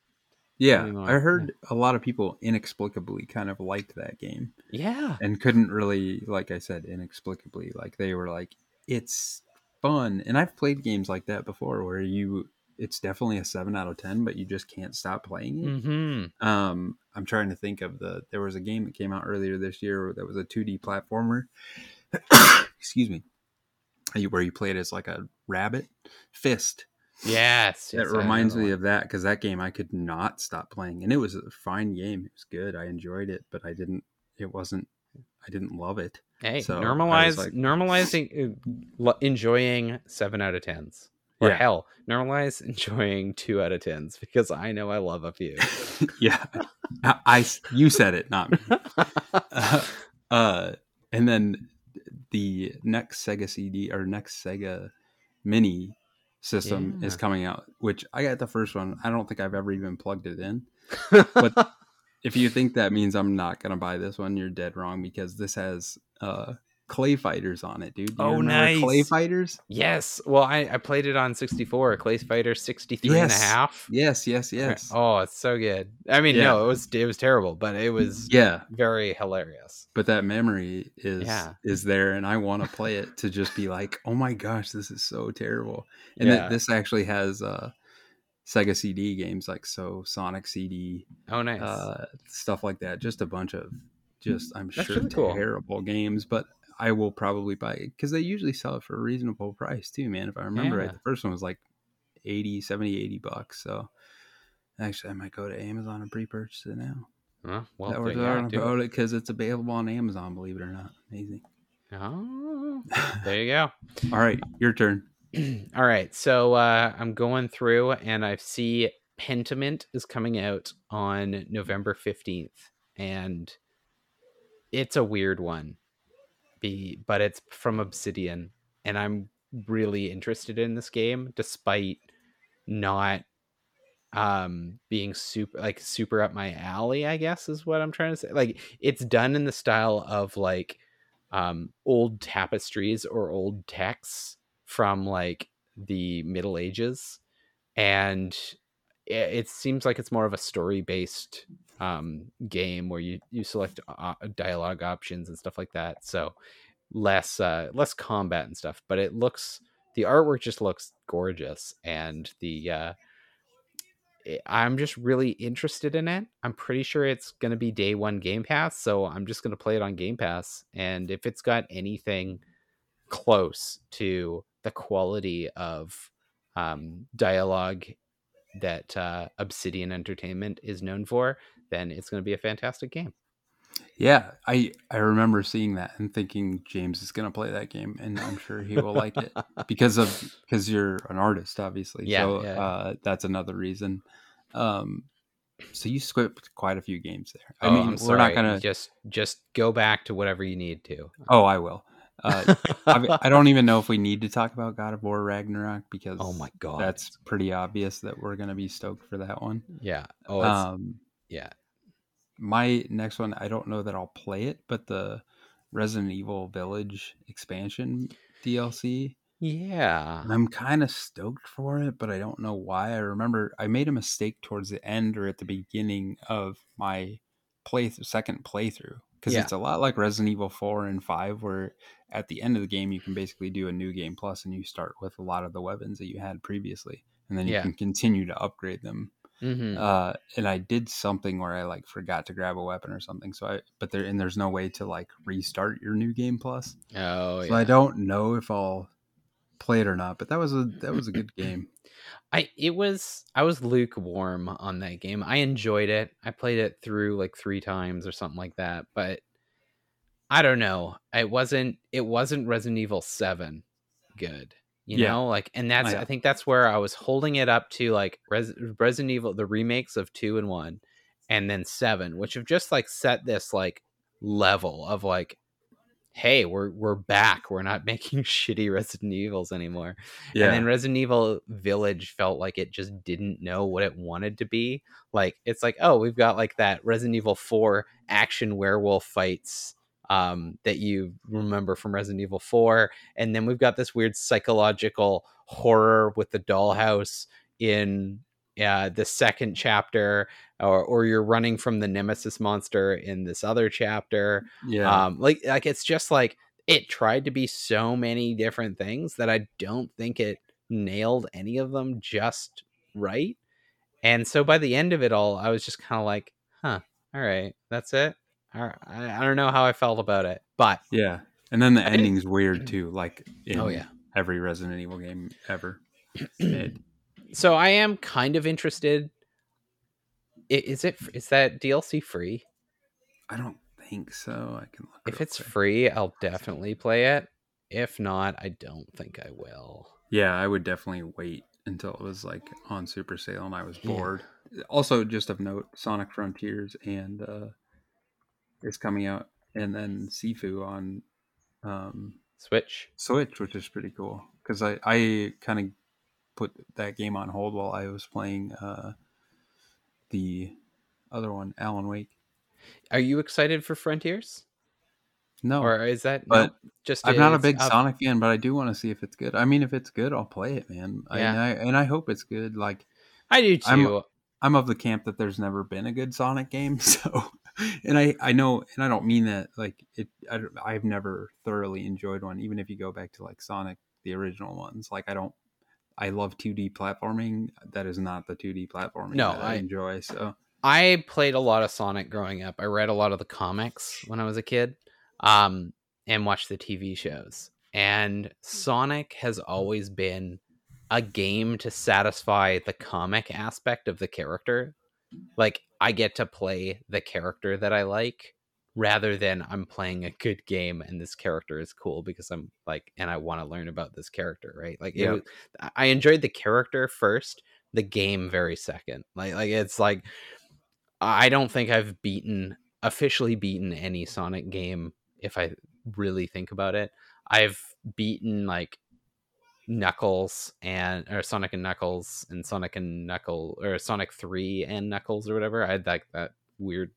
yeah. On. I heard a lot of people inexplicably kind of liked that game Yeah, and couldn't really, like I said, inexplicably, like they were like, it's fun. And I've played games like that before where you, it's definitely a seven out of 10, but you just can't stop playing it. mm-hmm. Um, I'm trying to think of the. There was a game that came out earlier this year that was a 2D platformer. Excuse me. you- Where you played as like a rabbit fist. yes, That yes, reminds me of that because that game I could not stop playing, and it was a fine game. It was good. I enjoyed it, but I didn't. It wasn't. I didn't love it. Hey, so normalize like- normalizing uh, enjoying seven out of tens. Or Yeah. hell, normalize enjoying two out of tens because I know I love a few. yeah, I, I- You said it, not me. uh, uh, and then the next Sega CD or next Sega Mini system is coming out, which I got the first one. I don't think I've ever even plugged it in. But if you think that means I'm not gonna buy this one, you're dead wrong because this has uh, Clay Fighters on it, dude. You Oh, remember Clay. Fighters? yes, well, I, I played it on 64, Clay Fighter 63 and a Yes. half. Yes, yes, yes. Oh, it's so good. I mean, Yeah. no, it was it was terrible, but it was Yeah, very hilarious. but that memory is Yeah. is there, and I want to play it to just be like, oh my gosh, this is so terrible. And th- Yeah. this actually has uh, Sega CD games like so Sonic CD, Oh, nice. uh, stuff like that. Just a bunch of just I'm That's sure really cool. terrible games, but I will probably buy it because they usually sell it for a reasonable price too, man. If I remember right, the first one was like 80, 70, 80 bucks. So actually, I might go to Amazon and pre-purchase it now. Huh? well, that we're there- yeah, talking do it. about it because it's available on Amazon. Believe it or not, amazing. Oh, there you go. All right, your turn. All right, so uh, I'm going through and I see Pentiment is coming out on November 15th, and it's a weird one, be but it's from Obsidian, and I'm really interested in this game despite not um being super like super up my alley i guess is what i'm trying to say. Like it's done in the style of like um old tapestries or old texts from like the middle ages and it, it seems like it's more of a story based um game where you you select uh, dialogue options and stuff like that so less uh less combat and stuff but it looks the artwork just looks gorgeous and the uh I'm just really interested in it. I'm pretty sure it's going to be day one Game Pass, so I'm just going to play it on Game Pass. And if it's got anything close to the quality of um, dialogue that uh, Obsidian Entertainment is known for, then it's going to be a fantastic game. Yeah, I I remember seeing that and thinking James is gonna play that game, and I'm sure he will like it because of because you're an artist, obviously. Yeah, so yeah. Uh, that's another reason. Um, so you skipped quite a few games there. I Oh, mean, I'm we're sorry. not gonna. just just go back to whatever you need to. Oh, I will. Uh, I, I don't even know if we need to talk about God of War Ragnarok because oh my god, that's pretty obvious that we're gonna be stoked for that one. yeah. Oh, um, yeah. My next one, I don't know that I'll play it, but the Resident Evil Village expansion DLC, Yeah. I'm kind of stoked for it, but I don't know why. I remember I made a mistake towards the end or at the beginning of my play second playthrough because Yeah. it's a lot like Resident Evil 4 and 5, where at the end of the game you can basically do a new game plus and you start with a lot of the weapons that you had previously, and then you Yeah. can continue to upgrade them. Hmm Uh, and I did something where I like forgot to grab a weapon or something, so I but there and there's no way to like restart your new game plus, oh so yeah I don't know if I'll play it or not. But that was a that was a good game. I it was I was lukewarm on that game. I enjoyed it. I played it through like three times or something like that, but I don't know. It wasn't it wasn't Resident Evil 7 good. You Yeah. know, like and that's yeah. I think that's where I was holding it up to like Res- Resident Evil the remakes of 2 and 1 and then 7, which have just like set this like level of like hey, we're we're back. We're not making shitty Resident Evils anymore. Yeah, And then Resident Evil Village felt like it just didn't know what it wanted to be. Like it's like, oh, we've got like that Resident Evil 4 action werewolf fights um that you remember from Resident Evil 4 and then we've got this weird psychological horror with the dollhouse in uh, the second chapter or or you're running from the nemesis monster in this other chapter. Yeah, um like like it's just like it tried to be so many different things that i don't think it nailed any of them just right and so by the end of it all i was just kind of like huh all right that's it I, I don't know how i felt about it but yeah. And then the ending's weird too, like in oh yeah every Resident Evil game ever. so i am kind of interested is it is that dlc free I don't think so. I can look if it's quick. free i'll definitely play it if not i don't think i will Yeah, I would definitely wait until it was like on super sale and I was Yeah. bored. Also, just of note, Sonic Frontiers and uh is coming out, and then Sifu on um switch Switch, which is pretty cool because I I kind of put that game on hold while I was playing uh the other one, Alan Wake. Are you excited for Frontiers? No, Or is that but no, just I'm not a big up- Sonic fan, but I do want to see if it's good. I mean, if it's good, I'll play it, man. I, and, Yeah. I, and I hope it's good. Like, I do too. I'm- I'm of the camp that there's never been a good Sonic game, so and I I know and I don't mean that like it I, don't- I've never thoroughly enjoyed one even if you go back to like Sonic the original ones like I don't I love 2D platforming that is not the 2D platforming No, that I, I- enjoy so I played a lot of Sonic growing up. I read a lot of the comics when I was a kid, um, and watched the TV shows. And Sonic has always been a game to satisfy the comic aspect of the character. Like I get to play the character that I like rather than I'm playing a good game and this character is cool because I'm like and I want to learn about this character, right? Like Yeah. was, I enjoyed the character first, the game very second. Like like it's like I don't think I've beaten officially beaten any Sonic game if I really think about it. I've beaten like Knuckles and or Sonic and Knuckles and Sonic and Knuckle or Sonic 3 and Knuckles or whatever. I had like that weird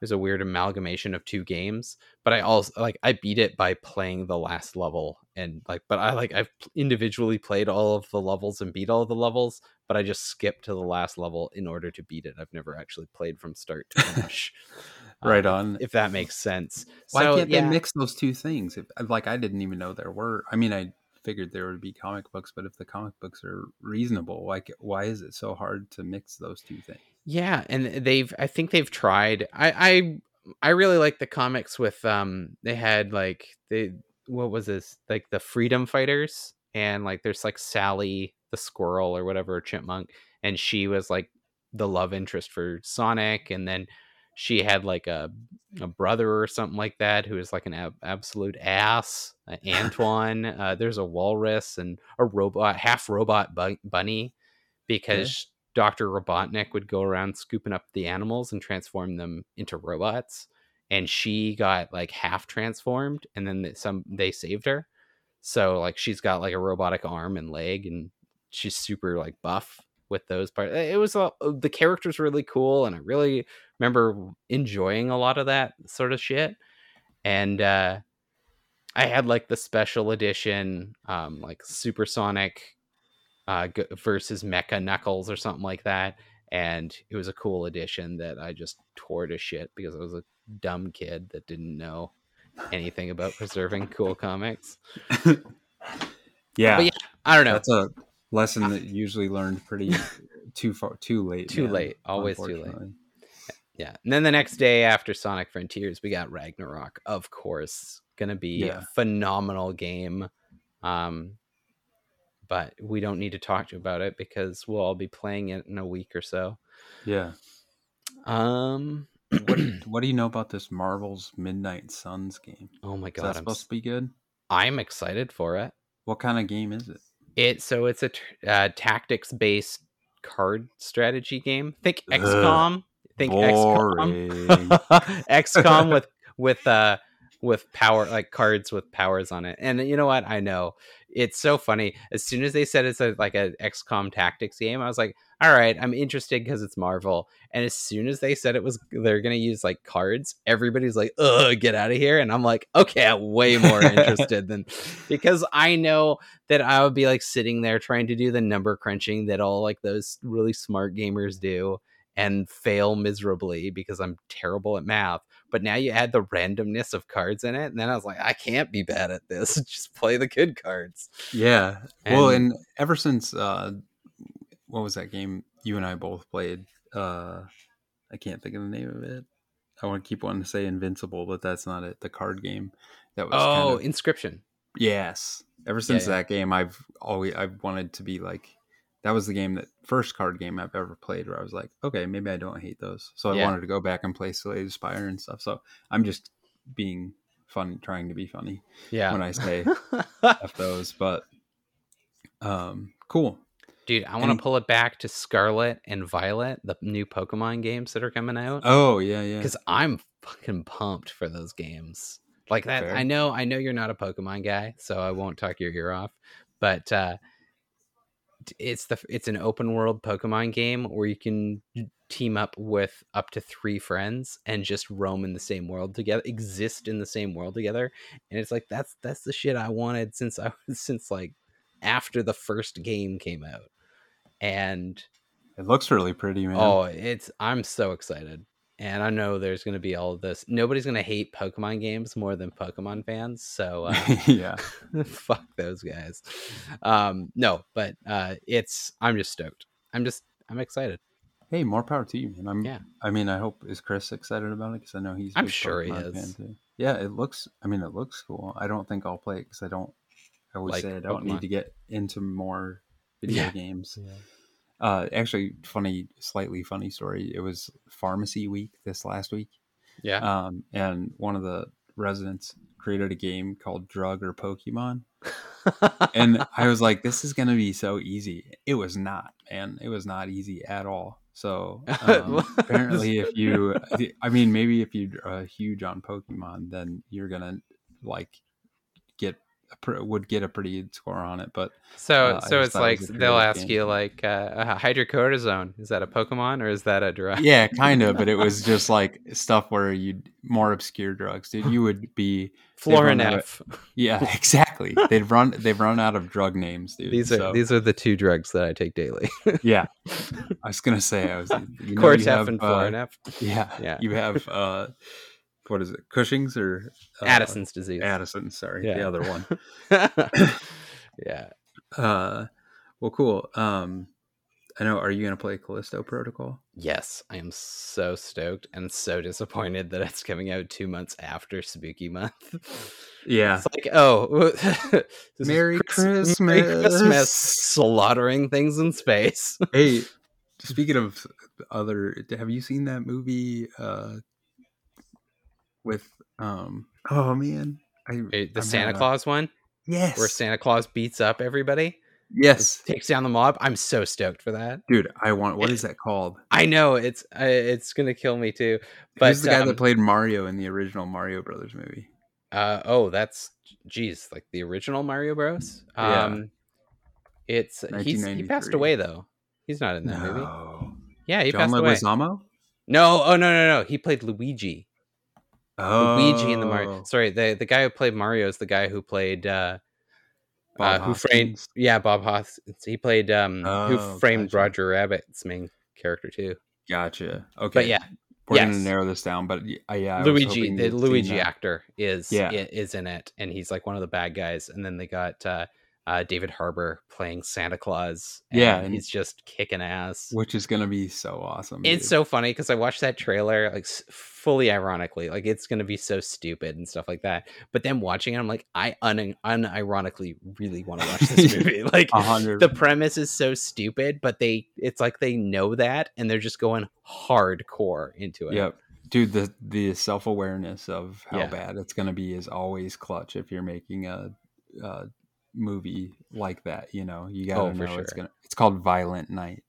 there's a weird amalgamation of two games, but I also like I beat it by playing the last level and like but I like I've individually played all of the levels and beat all of the levels, but I just skipped to the last level in order to beat it. I've never actually played from start to finish. right Um, on if that makes sense. why So, can't yeah. they mix those two things if like I didn't even know there were I mean I figured there would be comic books but if the comic books are reasonable like why is it so hard to mix those two things Yeah, and they've I think they've tried. I I I really like the comics with um they had like they what was this? Like the Freedom Fighters and like there's like Sally the squirrel or whatever chipmunk and she was like the love interest for Sonic and then she had like a a brother or something like that who is like an ab- absolute ass uh, Antoine uh, there's a walrus and a robot half robot bu- bunny because Dr. Robotnik would go around scooping up the animals and transform them into robots. And she got like half transformed, and then th- some they saved her. So like she's got like a robotic arm and leg, and she's super like buff with those parts. It was a, the character's really cool, and I really remember enjoying a lot of that sort of shit. And uh, I had like the special edition, um, like Supersonic uh, g- versus Mecha Knuckles or something like that. and it was a cool edition that I just tore to shit because I was a dumb kid that didn't know anything about preserving cool comics. yeah, But yeah, I don't know. that's a lesson that usually learned pretty too far, too late. Too man, late. Always too late. Yeah. And then the next day after Sonic Frontiers, we got Ragnarok, of course. Gonna be Yeah. a phenomenal game. Um but we don't need to talk to you about it because we'll all be playing it in a week or so. Yeah. Um What, what do you know about this Marvel's Midnight Suns game? oh my Is god, that I'm, supposed s- to be good? I'm excited for it. What kind of game is it? It so it's a uh, tactics based card strategy game. Think Ugh, XCOM. Think XCOM. XCOM with with uh with power like cards with powers on it. And you know what? I know it's so funny. As soon as they said it's a, like a XCOM tactics game, I was like, all right, I'm interested because it's Marvel. And as soon as they said it was they're gonna use like cards, everybody's like, ugh, get out of here. And I'm like, okay, I'm way more interested than because I know that I would be like sitting there trying to do the number crunching that all like those really smart gamers do and fail miserably because I'm terrible at math. But now you add the randomness of cards in it, and then I was like, I can't be bad at this. Just play the good cards. yeah. well, And- and ever since uh, what was that game you and I both played? Uh, I can't think of the name of it. I want to keep wanting to say Invincible, but that's not it. The card game that was Oh, kind of Inscryption. Yes. Ever since yeah. that game, I've always I've wanted to be like that was the game that first card game I've ever played where I was like, okay, maybe I don't hate those. So I Yeah. wanted to go back and play Slay the Spire and stuff. So I'm just being fun, trying to be funny Yeah. when I say F those. But um, cool. Dude, I want to pull it back to Scarlet and Violet, the new Pokemon games that are coming out. Oh yeah, yeah. because I'm fucking pumped for those games. Like that, Fair. I know, I know you're not a Pokemon guy, so I won't talk your ear off. But uh, it's the it's an open world Pokemon game where you can team up with up to three friends and just roam in the same world together, exist in the same world together. And it's like that's that's the shit I wanted since I was since like after the first game came out. And It looks really pretty, man. Oh, it's I'm so excited. And I know there's going to be all of this. Nobody's going to hate Pokemon games more than Pokemon fans. So uh, yeah. fuck those guys. Um, no, but uh, it's I'm just stoked. I'm just I'm excited. Hey, more power to you, man. I'm. Yeah. I mean, I hope is Chris excited about it because I know he's. a I'm sure he is. fan, too. Yeah, it looks. I mean, it looks cool. I don't think I'll play it because I don't. I always Like say I don't Pokemon. need to get into more video Yeah. games. Uh, actually, funny, slightly funny story. It was pharmacy week this last week, Yeah. um, and one of the residents created a game called Drug or Pokemon, and I was like, "This is gonna be so easy." It was not, man. It was not easy at all. So um, apparently, if you, I mean, maybe if you're uh, huge on Pokemon, then you're gonna like get would get a pretty good score on it. But so uh, so it's like they'll ask game. you like uh, hydrocortisone. Is that a Pokemon or is that a drug? yeah, kind of. But it was just like stuff where you more obscure drugs, dude. You would be They've run out of- Florinef. yeah, exactly. They've run they've run out of drug names, dude. These are So, these are the two drugs that I take daily. yeah. I was gonna say I was you know, you Cortef have, and uh, Yeah, Yeah. You have uh, what is it? Cushing's or uh, Addison's disease. Addison, sorry, Yeah. the other one. yeah. Uh, well, cool. Um, I know. Are you gonna play Callisto Protocol? Yes, I am so stoked and so disappointed that it's coming out two months after Spooky Month. Yeah. It's like, oh, Merry Christ- Merry Christmas, Christmas. slaughtering things in space. hey, speaking of other, have you seen that movie? Uh, with um. Oh man, I Wait, the I'm Santa having a- Claus one, Yes. where Santa Claus beats up everybody, yes, takes down the mob. I'm so stoked for that. dude. I want. What is that called? I know it's uh, it's gonna kill me too. But Who's the guy um, that played Mario in the original Mario Brothers movie? Uh oh, that's geez, like the original Mario Bros. Yeah. Um, it's he's he passed away though. He's not in that movie. Yeah, he John passed away. No, oh no, no, no. He played Luigi. Oh, Luigi in the Mario. Sorry, the the guy who played Mario is the guy who played uh, uh who framed yeah Bob Hoskins. He played um who Oh, framed gotcha. Roger Rabbit's main character too. Gotcha. Okay. But yeah, we're yes. gonna narrow this down. But uh, yeah, Luigi, the Luigi actor is Yeah. is in it, and he's like one of the bad guys. And then they got uh, uh, David Harbour playing Santa Claus. Yeah, and he's just kicking ass. which is gonna be so awesome. It's dude. so funny because I watched that trailer like fully ironically, like it's gonna be so stupid and stuff like that. But then watching it, I'm like, I un- unironically really want to watch this movie. like a hundred. the premise is so stupid, but they it's like they know that and they're just going hardcore into it. Yep. Dude, the the self awareness of how Yeah. bad it's gonna be is always clutch if you're making a, a movie like that. You know, you gotta Oh, know for it's gonna. It's called Violent Night,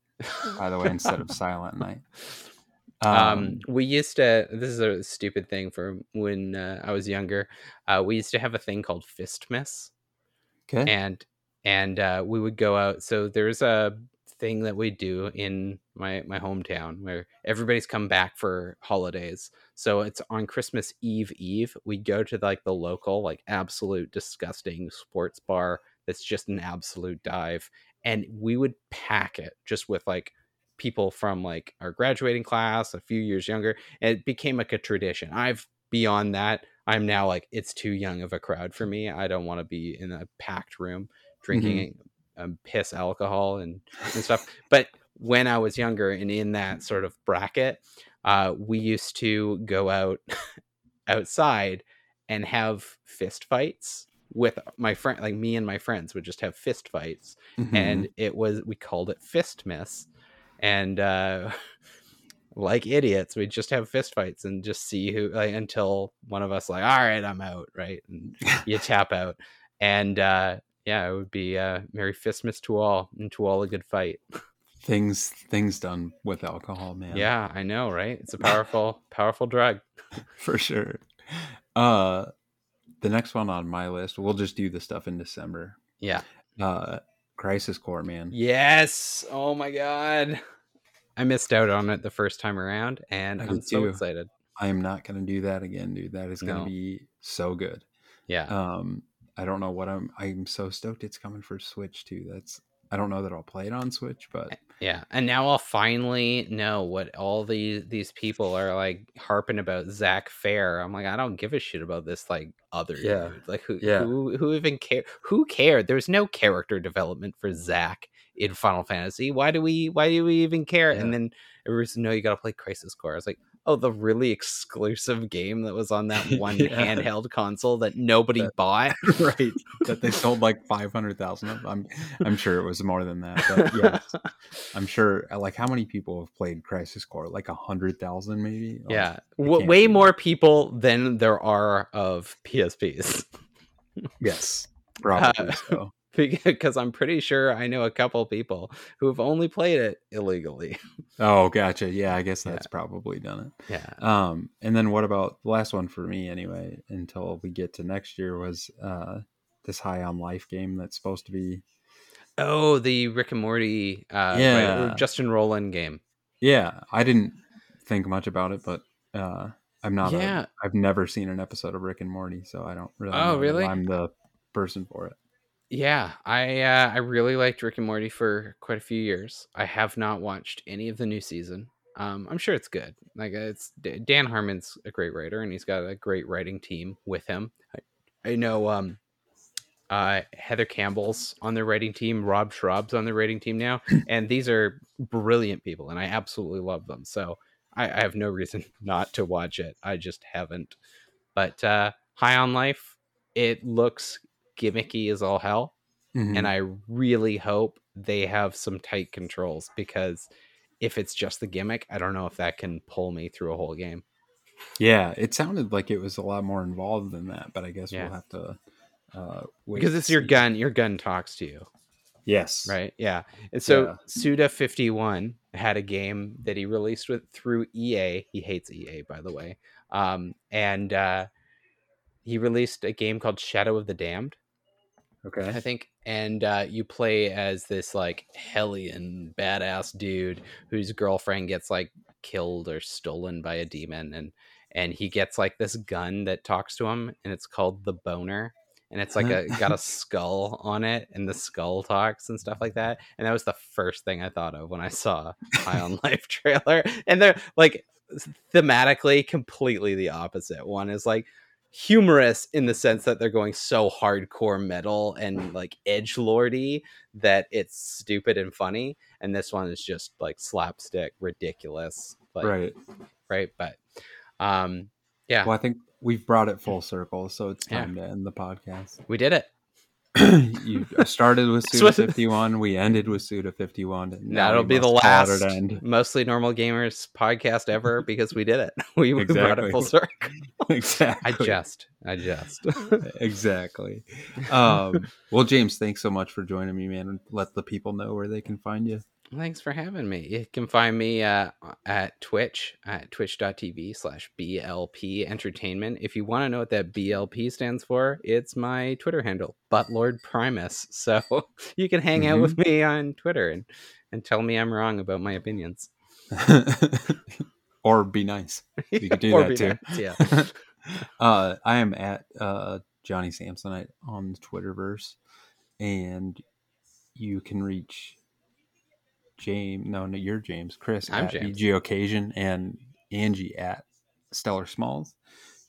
by the way, instead of Silent Night. um, we used to this is a stupid thing for when uh, i was younger uh, we used to have a thing called fistmas okay. and and uh, we would go out so there's a thing that we do in my my hometown where everybody's come back for holidays. So it's on christmas eve eve we go to like the local like absolute disgusting sports bar that's just an absolute dive and we would pack it just with like people from like our graduating class a few years younger and it became like a tradition. I've beyond that i'm now like it's too young of a crowd for me i don't want to be in a packed room drinking um, piss alcohol and, and stuff but when i was younger and in that sort of bracket uh, we used to go out outside and have fist fights with my friend like me and my friends would just have fist fights Mhm. and it was we called it fist miss and uh like idiots we'd just have fist fights and just see who like until one of us like all right i'm out right and you tap out and uh yeah it would be uh merry fistmas to all and to all a good fight things things done with alcohol, man. yeah i know right it's a powerful powerful drug for sure. Uh, the next one on my list, we'll just do the stuff in December. yeah Uh, Crisis Core, man. yes oh my god i missed out on it the first time around and I i'm so too. excited I am not gonna do that again, dude. That is gonna No. be so good. yeah Um, I don't know what I'm. I'm so stoked it's coming for Switch too. That's. I don't know that I'll play it on Switch, but eh, Yeah, and now I'll finally know what all these these people are like harping about Zach Fair. I'm like, I don't give a shit about this like other Yeah, dude. Like who yeah. who who even care? Who cared? There's no character development for Zach in Final Fantasy. Why do we why do we even care? Yeah. And then everyone's no, you got to play Crisis Core. I was like, oh, the really exclusive game that was on that one Yeah. handheld console that nobody That- bought. right that they sold like five hundred thousand of. I'm. I'm sure it was more than that, but yes, I'm sure. uh, Like, how many people have played Crisis Core? Like a hundred thousand, maybe. Like, yeah, w- way more people than there are of PSPs. Yes, probably Uh, so. Because I'm pretty sure I know a couple people who have only played it illegally. Oh, gotcha. Yeah, I guess that's Yeah. probably done it. Yeah. Um, and then what about the last one for me anyway? Until we get to next year was uh this High on Life game that's supposed to be. Oh, the Rick and Morty, uh, Yeah. or Justin Roiland game. Yeah, I didn't think much about it, but uh I'm not. Yeah. A, I've never seen an episode of Rick and Morty, so I don't really. Oh, really? I'm the person for it. Yeah, I uh, I really liked Rick and Morty for quite a few years. I have not watched any of the new season. Um, I'm sure it's good. Like it's Dan Harmon's a great writer, and he's got a great writing team with him. I, I know um, uh, Heather Campbell's on their writing team. Rob Schrab's on their writing team now, and these are brilliant people, and I absolutely love them. So I, I have no reason not to watch it. I just haven't. But uh, High on Life, it looks gimmicky as all hell Mhm. and I really hope they have some tight controls because if it's just the gimmick, I don't know if that can pull me through a whole game. yeah, it sounded like it was a lot more involved than that, but I guess Yeah. we'll have to. Uh, wait Because it's your gun, your gun talks to you, Yes. right? Yeah. And so Yeah. Suda51 had a game that he released with through EA. He hates EA, by the way. Um, and uh, he released a game called Shadow of the Damned. I think, and uh, you play as this like hellion badass dude whose girlfriend gets like killed or stolen by a demon, and and he gets like this gun that talks to him, and it's called the Boner, and it's like a got a skull on it, and the skull talks and stuff like that. And that was the first thing I thought of when I saw High on Life trailer. And they're like thematically completely the opposite. One is like humorous in the sense that they're going so hardcore metal and like edge lordy that it's stupid and funny and this one is just like slapstick ridiculous like, right. right? But um yeah. Well, I think we've brought it full circle, so it's time to end the podcast. we did it you started with Suda 51, we ended with Suda 51. And that'll be the must call it last end. mostly normal gamers podcast ever because we did it we, we brought it full circle exactly. i exactly. just i just exactly. Um, well, James, thanks so much for joining me, man. Let the people know where they can find you. Thanks for having me. You can find me uh, at Twitch at twitch.tv slash BLP Entertainment. If you want to know what that BLP stands for, it's my Twitter handle, Buttlord Primus. So you can hang out Mhm. with me on Twitter and, and tell me I'm wrong about my opinions. or be nice. You could do that too. nice, Yeah. uh, I am at uh, Johnny Samsonite on the Twitterverse, and you can reach James. No, no, you're James. Chris I'm at James. BG Occasion and Angie at Stellar Smalls.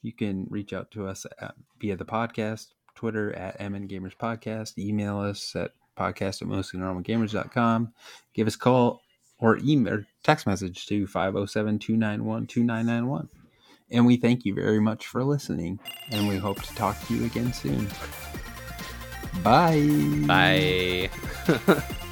You can reach out to us at, via the podcast, Twitter at MN Gamers Podcast, email us at podcast at mostlynormalgamers.com, give us a call or email or text message to 507 291 2991. And we thank you very much for listening, and we hope to talk to you again soon. Bye. Bye.